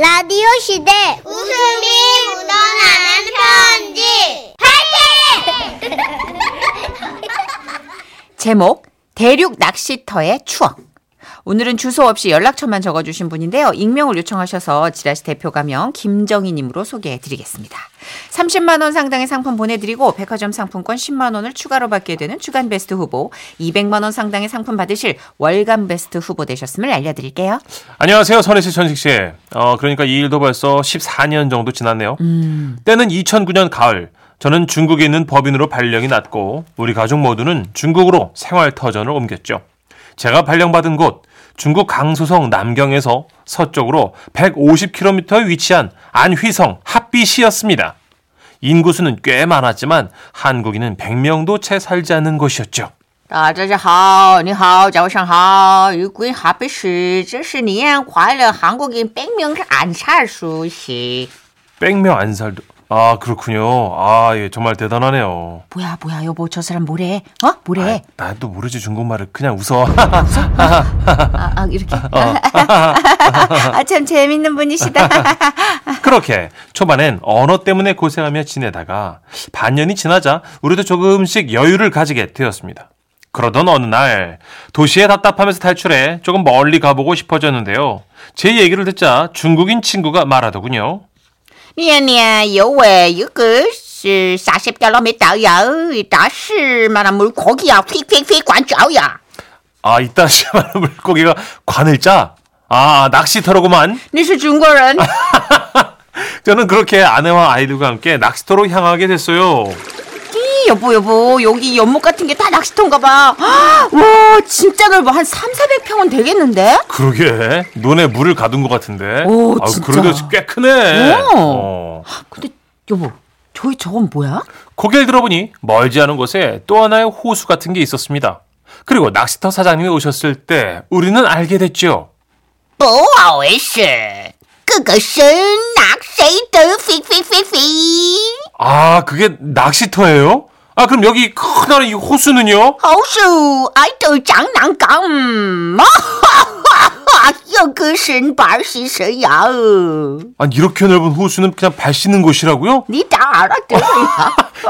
라디오 시대 웃음이 묻어나는 편지 제목 대륙 낚시터의 추억. 오늘은 주소 없이 연락처만 적어주신 분인데요. 익명을 요청하셔서 지라시 대표 가명 김정희님으로 소개해드리겠습니다. 30만 원 상당의 상품 보내드리고 백화점 상품권 10만 원을 추가로 받게 되는 주간 베스트 후보, 200만 원 상당의 상품 받으실 월간 베스트 후보 되셨음을 알려드릴게요. 안녕하세요, 선혜 씨, 천식 씨. 어, 그러니까 이 일도 벌써 14년 정도 지났네요. 때는 2009년 가을. 저는 중국에 있는 법인으로 발령이 났고 우리 가족 모두는 중국으로 생활 터전을 옮겼죠. 제가 발령받은 곳 중국 강소성 남경에서 서쪽으로 150km 위치한 안휘성 핫비시였습니다. 인구수는 꽤 많았지만 한국인은 100명도 채 살지 않는 곳이었죠. 大家好，你好，早上好，如果哈贝是，这是年快乐韩国人百名안살 수시。 100명 안 살도 아 그렇군요. 아 예, 정말 대단하네요. 뭐야 뭐야 여보 저 사람 뭐래? 어 뭐래? 나도 모르지 중국말을 그냥 웃어. 아, 아 이렇게. 아참 재밌는 분이시다. 그렇게 초반엔 언어 때문에 고생하며 지내다가 반년이 지나자 우리도 조금씩 여유를 가지게 되었습니다. 그러던 어느 날 도시에 답답하면서 탈출해 조금 멀리 가보고 싶어졌는데요. 제 얘기를 듣자 중국인 친구가 말하더군요. 年年有位一个是40 km 야, 다시만한 물고기야, 휙휙휙 관짜야. 아 이따 시험하는 물고기가 관을 짜? 아 낚시터로구만. 你是中国人？ 저는 그렇게 아내와 아이들과 함께 낚시터로 향하게 됐어요. 여보 여보 여기 연못 같은 게 다 낚시터인가 봐. 와 진짜 넓어 한 3, 400평은 되겠는데? 그러게 논에 물을 가둔 것 같은데. 오 아유, 진짜. 그래도 꽤 크네. 오. 어. 근데 여보 저기 저건 뭐야? 고개를 들어보니 멀지 않은 곳에 또 하나의 호수 같은 게 있었습니다. 그리고 낚시터 사장님이 오셨을 때 우리는 알게 됐죠. 뭐, 보아오이스 그것은 낚시터 휙휙휙휙. 아, 그게 낚시터예요? 아 그럼 여기 커다란 이 호수는요? 호수 아이도 장난감 여그 신발 씻어야 아니 이렇게 넓은 호수는 그냥 발 씻는 곳이라고요? 니 다 알아들어요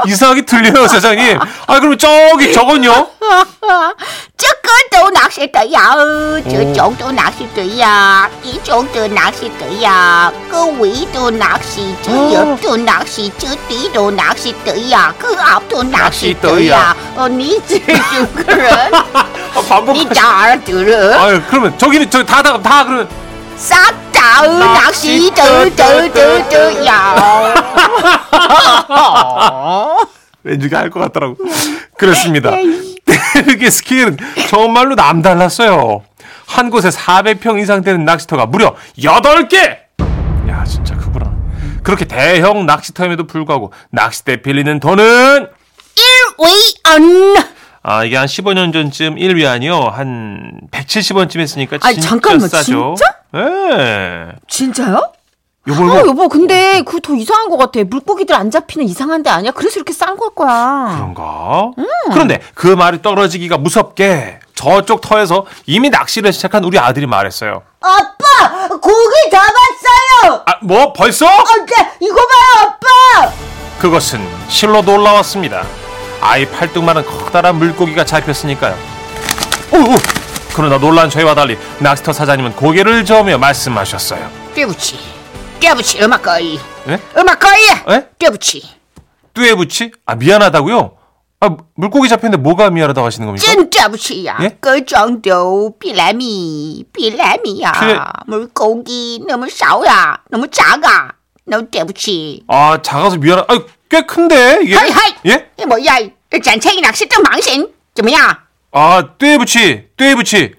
이상하게 들려요 사장님 아 그럼 저기 저건요? 조금도 낚싯대야 저 정도 낚싯대야 이 정도 낚싯대야 그 위도 낚시 저 어. 옆도 낚시 저 뒤도 낚싯대야 그 앞도 낚싯대야 어니 지금 그런 아, 반복. 니잘 들어 아유 그러면 저기는 저기 다다 다, 그러면 싹다 낚싯대대대대야 왠지가 할 것 같더라고. 그렇습니다. 대륙의 스키는 정말로 남달랐어요. 한 곳에 400평 이상 되는 낚시터가 무려 8개! 야, 진짜 크구나. 그렇게 대형 낚시터임에도 불구하고 낚싯대 빌리는 돈은 일위안. 아, 이게 한 15년 전쯤 1위안이요. 한 170원쯤 했으니까 진짜 잠깐만, 싸죠. 진짜? 예. 진짜요? 여보, 여보. 어, 뭐- 여보 근데 그 더 이상한 것 같아. 물고기들 안 잡히는 이상한 데 아니야? 그래서 이렇게 싼 걸 거야. 그런가? 음. 그런데 그 말이 떨어지기가 무섭게 저쪽 터에서 이미 낚시를 시작한 우리 아들이 말했어요. 아빠! 고기 잡았어요! 아, 뭐? 벌써? 어, 네, 이거 봐요, 아빠! 그것은 실로도 올라왔습니다. 아이 팔뚝만한 커다란 물고기가 잡혔으니까요. 오우! 그러나 놀란 저희와 달리 낚시터 사장님은 고개를 저으며 말씀하셨어요. 깨우치. 对不起，얼마거이 예? 얼마거이 예? 对不起， 뚜에부치? 아 미안하다고요? 아 물고기 잡혔는데 뭐가 미안하다고 하시는 겁니까? 真对不起呀！ 예? 그 정도 비라미, 비라미야. 필- 물고기 너무 싸야, 너무 작아. 너무 对不起。 아 작아서 미안하. 아꽤 큰데 이게? 嗨嗨， 예? 一模一样，展现一两是正盲神，怎么样？ 아 뚜에부치, 뚜에부치.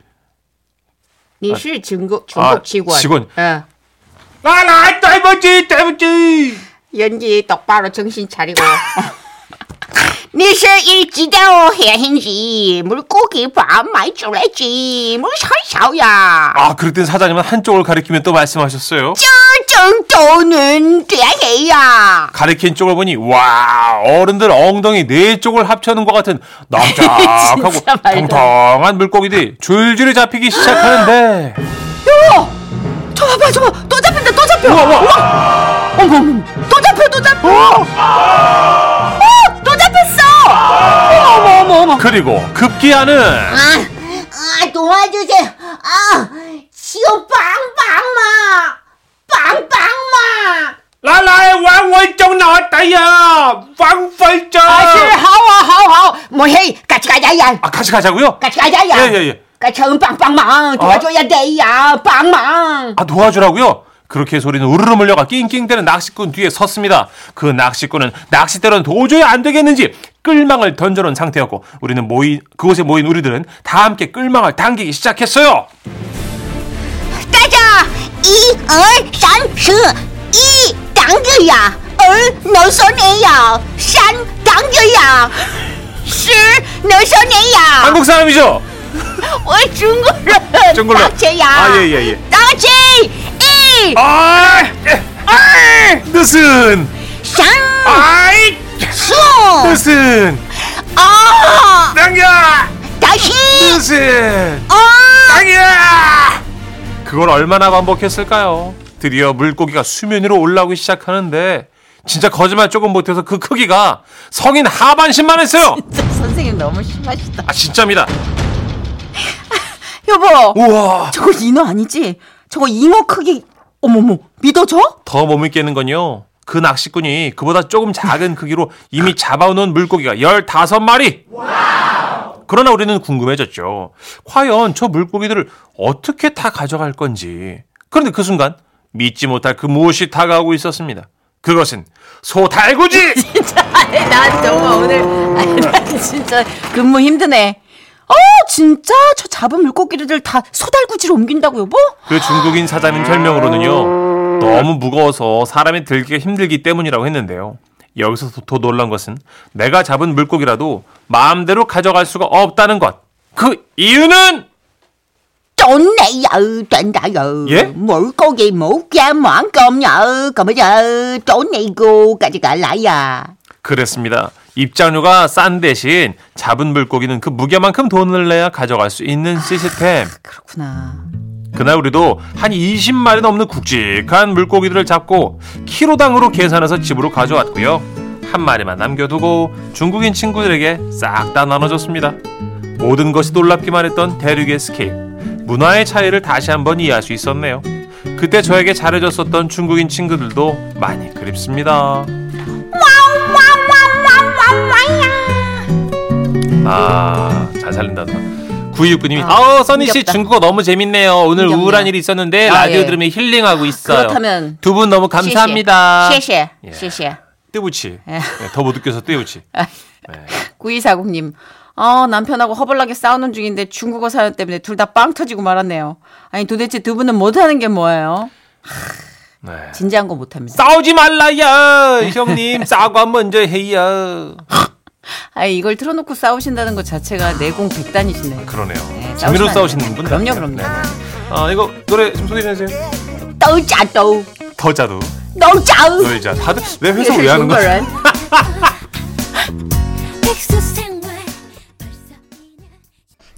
你是中国中 아 国직원， 직원. 嗯， 아, 나 짧았지 짧았지. 연기 똑바로 정신 차리고. 니서 일지대로 해야 한지. 물고기 밥 많이 줄랬지. 뭐 살살야. 아 그럴 땐 사장님은 한쪽을 가리키면 또 말씀하셨어요? 정도는 돼야 해야. 가리킨 쪽을 보니 와 어른들 엉덩이 네 쪽을 합쳐놓은 것 같은 납작하고 통통한 물고기들이 줄줄이 잡히기 시작하는데. 어! 여보 저 봐봐 저봐 또 잡힌다, 또 잡혀. 어머머, 또 잡혀, 또 잡혀! 어! 또 잡혔어! 어머, 어머, 어머. 그리고 급기야는 아, 아 도와주세요. 아, 지금 빵빵마, 빵빵마. 랄라의 왕월정 나왔다야 왕월정 아시, 하와, 하와, 뭐해? 같이 가자야. 아 같이 가자고요? 같이 가자야. 예 예 예 같이 응, 빵빵망. 도와줘야 돼야, 빵망. 아 도와주라고요? 그렇게 소리는 우르르 몰려가 낑낑대는 낚시꾼 뒤에 섰습니다. 그 낚시꾼은 낚싯대로는 도저히 안 되겠는지 끌망을 던져놓은 상태였고 우리는 모인 그곳에 모인 우리들은 다 함께 끌망을 당기기 시작했어요. 따자, 이, 얼, 산, 스, 이, 당겨야. 얼, 너서내야. 산, 당겨야. 스, 너서내야. 한국 사람이죠? 왜 중국어? 중국어. 따제야. 아, 예, 예, 예. 따 제, 이, 아, 얼, 뜻은 산, 아이 수. 뜻은 아, 당겨 다시. 뜻은 어, 당겨 그걸 얼마나 반복했을까요? 드디어 물고기가 수면 위로 올라오기 시작하는데 진짜 거짓말 조금 못해서 그 크기가 성인 하반신만 했어요. 선생님 너무 심하시다. 아 진짜입니다. 여보, 우와. 저거 인어 아니지? 저거 잉어 크기, 어머머, 믿어져? 더 못 믿겠는 건요. 그 낚시꾼이 그보다 조금 작은 크기로 이미 잡아오는 물고기가 15마리! 그러나 우리는 궁금해졌죠. 과연 저 물고기들을 어떻게 다 가져갈 건지. 그런데 그 순간 믿지 못할 그 무엇이 다가오고 있었습니다. 그것은 소달구지! 아니, 난 정말 오늘, 아니, 난 진짜 근무 힘드네. 어, 진짜 저 잡은 물고기들 다 소달구지로 옮긴다고 여보? 그 중국인 사장님 설명으로는요. 너무 무거워서 사람이 들기가 힘들기 때문이라고 했는데요. 여기서 더 놀란 것은 내가 잡은 물고기라도 마음대로 가져갈 수가 없다는 것. 그 이유는 돈 내요 된다요. 예? 물고기 못게만큼요. 그러면 돈 내고 가져갈라야. 그랬습니다. 입장료가 싼 대신 잡은 물고기는 그 무게만큼 돈을 내야 가져갈 수 있는 시스템. 그렇구나. 그날 우리도 한 20마리 넘는 굵직한 물고기들을 잡고 키로당으로 계산해서 집으로 가져왔고요. 한 마리만 남겨두고 중국인 친구들에게 싹 다 나눠줬습니다. 모든 것이 놀랍기만 했던 대륙의 스케일. 문화의 차이를 다시 한번 이해할 수 있었네요. 그때 저에게 잘해줬었던 중국인 친구들도 많이 그립습니다. 아, 잘 살린다. 9269님이 아, 어, 써니 씨 중국어 너무 재밌네요. 오늘 흥겹네요. 우울한 일이 있었는데 아, 라디오 예. 들으면 힐링하고 있어요. 그렇다면 두 분 너무 감사합니다. 쉐셰, 셰셰 예. 뜨부치 예. 예, 더못 웃겨서 뜨부치. 아, 네. 9240님. 아, 남편하고 허벌나게 싸우는 중인데 중국어 사연 때문에 둘 다 빵 터지고 말았네요. 아니 도대체 두 분은 못하는 게 뭐예요? 네. 진지한 거 못합니다. 싸우지 말라요, 형님. 싸고 먼저 해요. 아니, 이걸 틀어놓고 싸우신다는 것 자체가 내공 백단이시네. 그러네요. 네, 재미로 싸우시는 분. 그럼요. 그럼요. 네네. 아, 이거 노래 좀 소개해 주세요. 또자또 더자도. 너자우. 놀자. 다들 내 회사 왜 하는 거야?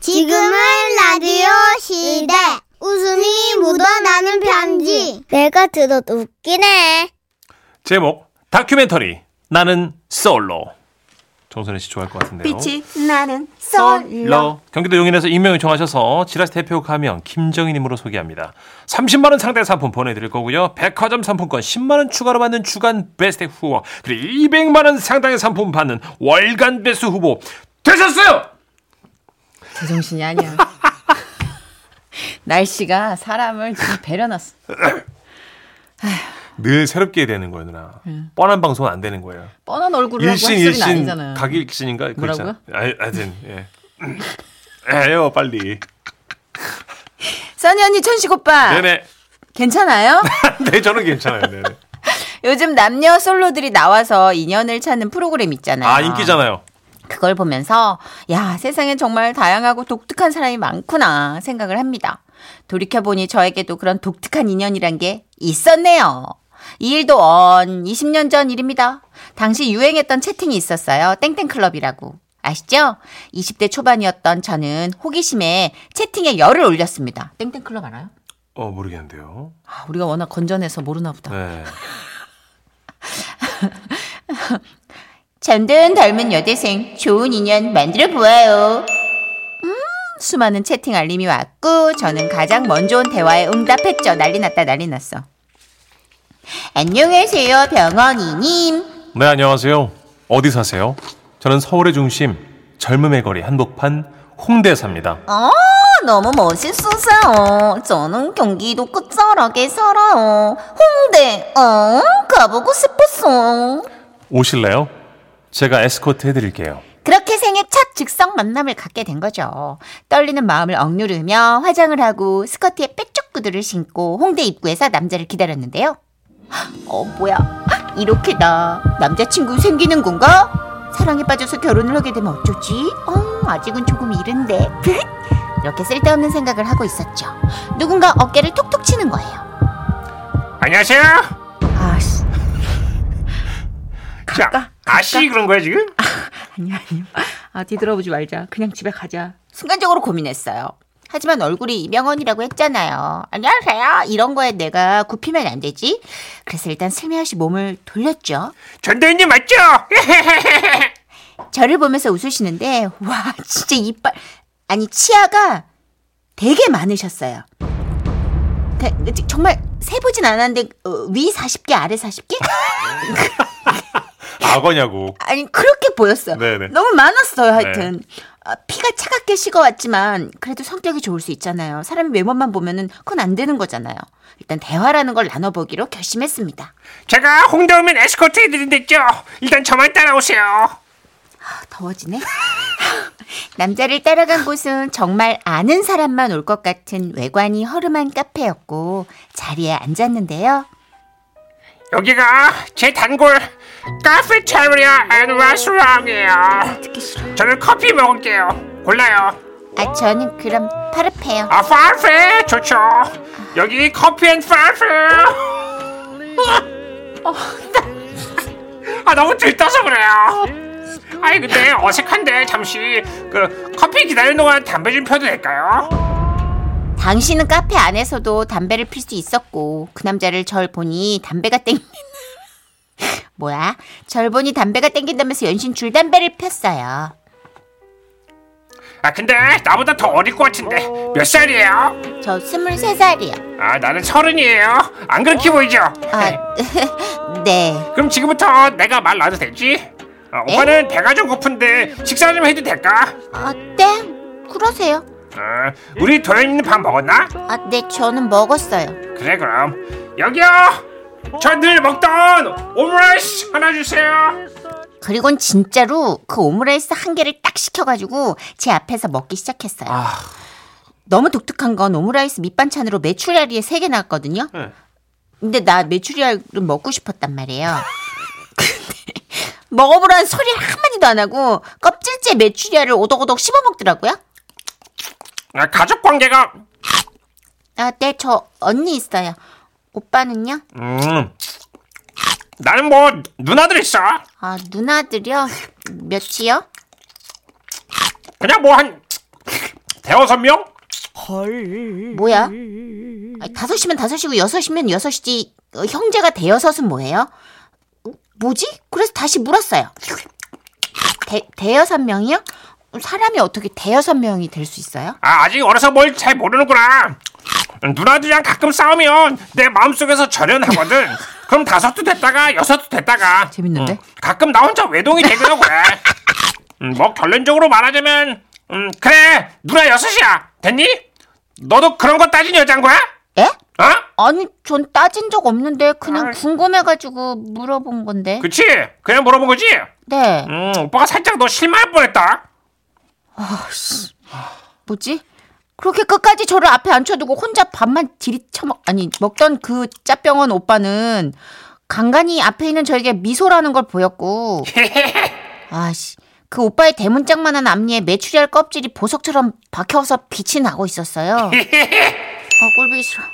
지금은 라디오 시대. 웃음이 묻어나는 편지. 내가 들어도 웃기네. 제목 다큐멘터리 나는 솔로. 정선혜 씨 좋아할 것 같은데요. 빛이 나는 솔로. 경기도 용인에서 익명 요청하셔서 지라시 대표 가명 김정희님으로 소개합니다. 30만 원 상대 상품 보내드릴 거고요. 백화점 상품권 10만 원 추가로 받는 주간 베스트 후보 그리고 200만 원 상당의 상품 받는 월간 베스트 후보 되셨어요. 제정신이 아니야. 날씨가 사람을 배려놨어. 늘 새롭게 되는 거예요, 누나. 뻔한 방송은 안 되는 거예요. 뻔한 얼굴을 일신 일신 아니잖아요. 각일신인가 뭐라고요? 아, 하여튼 예. 에요 빨리. 써니 언니 천식 오빠 네네. 괜찮아요? 네 저는 괜찮아요. 네네. 요즘 남녀 솔로들이 나와서 인연을 찾는 프로그램 있잖아요. 아 인기잖아요. 그걸 보면서 야 세상엔 정말 다양하고 독특한 사람이 많구나 생각을 합니다. 돌이켜보니 저에게도 그런 독특한 인연이란 게 있었네요. 이 일도 언 20년 전 일입니다. 당시 유행했던 채팅이 있었어요. 땡땡클럽이라고. 아시죠? 20대 초반이었던 저는 호기심에 채팅에 열을 올렸습니다. 땡땡클럽 알아요? 어 모르겠는데요. 아, 우리가 워낙 건전해서 모르나 보다. 네. 전도연 닮은 여대생 좋은 인연 만들어 보아요. 음, 수많은 채팅 알림이 왔고 저는 가장 먼저 온 대화에 응답했죠. 난리 났다 난리 났어. 안녕하세요 병원이님. 네, 안녕하세요. 어디 사세요? 저는 서울의 중심, 젊음의 거리 한복판 홍대 삽니다. 아 너무 멋있으세요. 저는 경기도 끝자락에 살아요. 홍대 어 가보고 싶었어. 오실래요? 제가 에스코트 해드릴게요. 그렇게 생애 첫 즉석 만남을 갖게 된 거죠. 떨리는 마음을 억누르며 화장을 하고 스커트에 빼쪽 구두를 신고 홍대 입구에서 남자를 기다렸는데요. 어 뭐야 이렇게 나 남자친구 생기는 건가? 사랑에 빠져서 결혼을 하게 되면 어쩌지? 어 아직은 조금 이른데 이렇게 쓸데없는 생각을 하고 있었죠. 누군가 어깨를 톡톡 치는 거예요. 안녕하세요. 아씨 자, 갈까? 아씨 그런 거야 지금? 아니 아니요. 아 뒤돌아보지 말자. 그냥 집에 가자. 순간적으로 고민했어요. 하지만 얼굴이 이병헌이라고 했잖아요. 안녕하세요. 이런 거에 내가 굽히면 안 되지. 그래서 일단 슬며시 몸을 돌렸죠. 전도연님 맞죠? 저를 보면서 웃으시는데 와 진짜 이빨 아니 치아가 되게 많으셨어요. 그, 정말 세보진 않았는데 어, 위 40개 아래 40개? 악어냐고. 아니 그렇게 보였어요. 네네. 너무 많았어요. 하여튼 아, 피가 차갑게 식어왔지만 그래도 성격이 좋을 수 있잖아요. 사람이 외모만 보면은 그건 안 되는 거잖아요. 일단 대화라는 걸 나눠보기로 결심했습니다. 제가 홍대 오면 에스코트 해드린댔죠? 일단 저만 따라오세요. 더워지네. 남자를 따라간 곳은 정말 아는 사람만 올 것 같은 외관이 허름한 카페였고 자리에 앉았는데요. 여기가 제 단골 카페테리아 and 레스토랑이에요. 듣기 싫어. 저는 커피 먹을게요. 골라요. 아 저는 그럼 파르페요. 아, 파페 좋죠. 여기 커피 and 파페. 아, 너무 들떠서 그래요. 아니 근데 어색한데 잠시 그 커피 기다리는 동안 담배 좀 펴도 될까요? 당신은 카페 안에서도 담배를 필 수 있었고 그 남자를 절 보니 담배가 땡 뭐야? 절 보니 담배가 땡긴다면서 연신 줄담배를 폈어요. 아 근데 나보다 더 어릴 것 같은데 몇 살이에요? 저 23살이요. 아 나는 서른이에요. 안 그렇게 보이죠? 아, 네. 그럼 지금부터 내가 말 놔도 되지? 어, 오빠는 배가 좀 고픈데 식사 좀 해도 될까? 아, 네. 그러세요. 어, 우리 도현이는 밥 먹었나? 아, 네. 저는 먹었어요. 그래 그럼 여기요. 저 늘 먹던 오므라이스 하나 주세요. 그리곤 진짜로 그 오므라이스 한 개를 딱 시켜가지고 제 앞에서 먹기 시작했어요. 너무 독특한 건 오므라이스 밑반찬으로 메추리알이 세 개 나왔거든요. 네. 근데 나 메추리알을 먹고 싶었단 말이에요. 근데 먹어보라는 소리를 한마디도 안 하고 껍질째 메추리알을 오덕오덕 씹어 먹더라고요. 아, 가족 관계가 아, 네, 저 언니 있어요. 오빠는요? 음 나는 뭐 누나들 있어. 아, 누나들이요? 몇이요? 그냥 뭐 한 대여섯 명? 뭐야? 아니, 다섯이면 다섯이고 여섯이면 여섯이지. 어, 형제가 대여섯은 뭐예요? 어, 뭐지? 그래서 다시 물었어요. 대, 대여섯 명이요? 사람이 어떻게 대여섯 명이 될 수 있어요? 아 아직 어려서 뭘 잘 모르는구나. 누나들이랑 가끔 싸우면 내 마음속에서 절연하거든. 그럼 다섯도 됐다가 여섯도 됐다가. 재밌는데? 음, 가끔 나 혼자 외동이 되기도 그래. 음, 뭐 결론적으로 말하자면 음, 그래 누나 여섯이야. 됐니? 너도 그런 거 따진 여잔 거야? 예? 어? 아니, 전 따진 적 없는데 그냥 아이. 궁금해가지고 물어본 건데. 그치? 그냥 물어본 거지? 네. 음, 오빠가 살짝 너 실망할 뻔했다. 뭐지? 그렇게 끝까지 저를 앞에 앉혀두고 혼자 밥만 디리쳐먹 아니 먹던 그 짭병원 오빠는 간간히 앞에 있는 저에게 미소라는 걸 보였고 아씨 그 오빠의 대문짝만한 앞니에 메추리알 껍질이 보석처럼 박혀서 빛이 나고 있었어요. 아 꼴보기 싫어.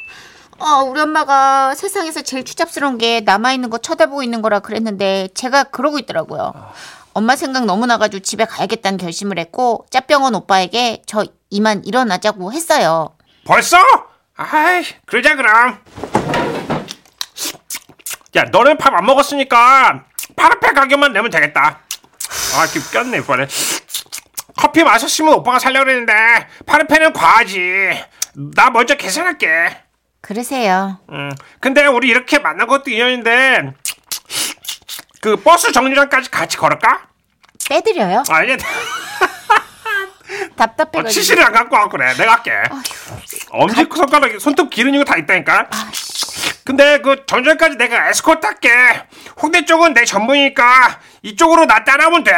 아 우리 엄마가 세상에서 제일 추잡스러운 게 남아있는 거 쳐다보고 있는 거라 그랬는데 제가 그러고 있더라고요. 엄마 생각 너무 나가지고 집에 가야겠다는 결심을 했고 짭병원 오빠에게 저 이만 일어나자고 했어요. 벌써? 아이, 그러자 그럼. 야, 너는 밥 안 먹었으니까 파르페 가격만 내면 되겠다. 아, 이렇게 꼈네, 이번에. 커피 마셨으면 오빠가 살려고 그랬는데, 파르페는 과하지. 나 먼저 계산할게. 그러세요. 음, 근데 우리 이렇게 만난 것도 인연인데, 그 버스 정류장까지 같이 걸을까? 빼드려요. 아니, 답답해가지고. 어, 치실을 안 갖고 왔고 그래. 내가 할게. 엄지 손가락에 손톱 기른 이거 다 있다니까. 근데 그 정류장까지 내가 에스코트 할게. 홍대 쪽은 내 전문이니까 이쪽으로 나 따라오면 돼.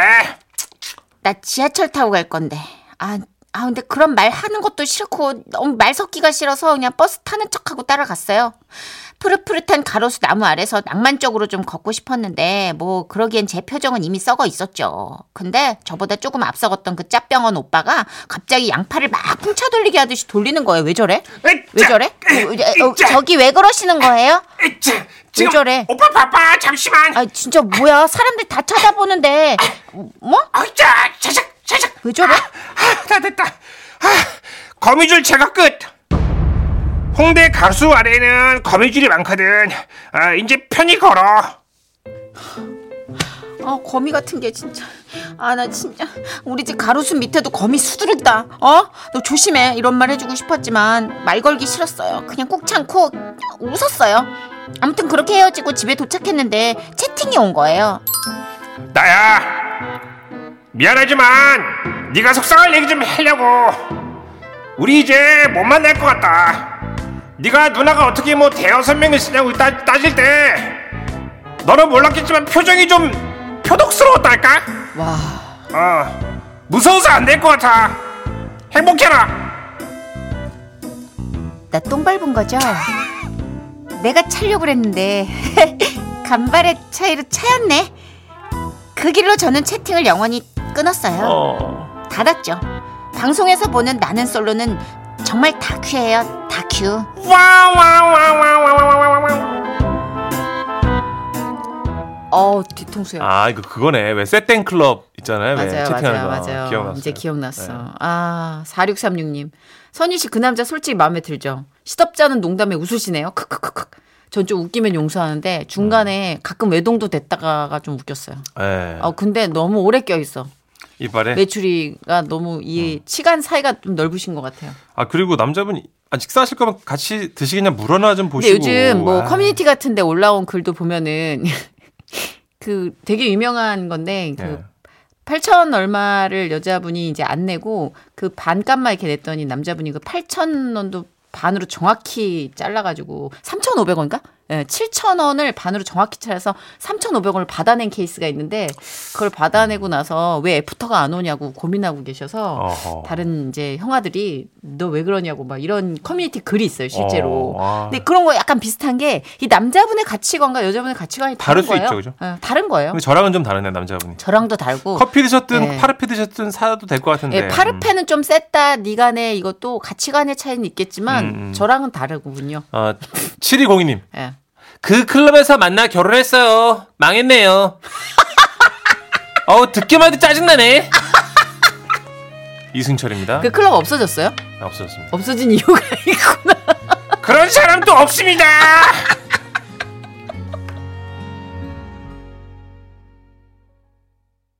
나 지하철 타고 갈 건데. 아, 아 근데 그런 말 하는 것도 싫고 너무 말 섞기가 싫어서 그냥 버스 타는 척하고 따라갔어요. 푸릇푸릇한 가로수 나무 아래서 낭만적으로 좀 걷고 싶었는데 뭐 그러기엔 제 표정은 이미 썩어 있었죠. 근데 저보다 조금 앞서갔던 그 짭병원 오빠가 갑자기 양팔을 막 풍차 돌리게 하듯이 돌리는 거예요. 왜 저래? 왜 저래? 어, 어, 저기 왜 그러시는 거예요? 지금 저래? 오빠 바빠. 잠시만. 아 진짜 뭐야? 사람들 다 쳐다보는데 뭐? 아이자, 자작, 자작. 왜 저래? 아, 다 됐다. 아, 거미줄 제거 끝. 홍대 가수 아래에는 거미줄이 많거든. 아, 이제 편히 걸어. 아 거미 같은 게 진짜 아 나 진짜 우리 집 가로수 밑에도 거미 수두룩다 어? 너 조심해 이런 말 해주고 싶었지만 말 걸기 싫었어요 그냥 꾹 참고 웃었어요 아무튼 그렇게 헤어지고 집에 도착했는데 채팅이 온 거예요 나야. 미안하지만 네가 속상할 얘기 좀 하려고. 우리 이제 못 만날 것 같다. 네가 누나가 어떻게 뭐 대여섯 명이 쓰냐고 따, 따질 때 너는 몰랐겠지만 표정이 좀 표독스러웠달까? 와 어, 무서워서 안 될 것 같아. 행복해라. 나 똥 밟은 거죠? 내가 차려고 그랬는데 간발의 차이로 차였네 그 길로 저는 채팅을 영원히 끊었어요 어. 닫았죠. 방송에서 보는 나는 솔로는 정말 다큐예요. 큐. 어 뒤통수요. 아 이거 그거네. 왜 세땡 클럽 있잖아요. 맞아요, 맞아요, 거. 맞아요. 기억났어요. 이제 기억났어. 네. 아 4636님. 선희 씨 그 남자 솔직히 마음에 들죠. 시덥잖은 농담에 웃으시네요. 크크크크. 전 좀 웃기면 용서하는데 중간에 음. 가끔 외동도 됐다가가 좀 웃겼어요. 네. 어 근데 너무 오래 껴 있어. 이빨에. 메추리가 너무 이 치간 사이가 좀 넓으신 것 같아요. 아 그리고 남자분이 아, 식사하실 거면 같이 드시겠냐 물어나 좀 근데 보시고. 요즘 뭐 아. 커뮤니티 같은데 올라온 글도 보면은 그 되게 유명한 건데 그 예. 8천 얼마를 여자분이 이제 안 내고 그 반값만 이렇게 냈더니 남자분이 그 8천 원도 반으로 정확히 잘라가지고 3,500원인가? 예, 7,000원을 반으로 정확히 잘라서 3,500원을 받아낸 케이스가 있는데 그걸 받아내고 나서 왜 애프터가 안 오냐고 고민하고 계셔서 어허. 다른 이제 형아들이 너 왜 그러냐고 막 이런 커뮤니티 글이 있어요 실제로. 어, 아. 근데 그런 거 약간 비슷한 게 이 남자분의 가치관과 여자분의 가치관이 다를 다른 수 거예요. 있죠, 그죠? 예, 다른 거예요. 저랑은 좀 다르네 남자분이. 저랑도 다르고. 커피 드셨든 네. 파르페 드셨든 사도 될 것 같은데. 예, 파르페는 좀 셌다, 니간에 이것도 가치관의 차이는 있겠지만 음, 음. 저랑은 다르군요. 어, 7202님. 예. 그 클럽에서 만나 결혼했어요. 망했네요. 어우 듣기만 해도 짜증나네. 이승철입니다. 그 클럽 없어졌어요? 아, 없어졌습니다. 없어진 이유가 있구나. 그런 사람도 없습니다.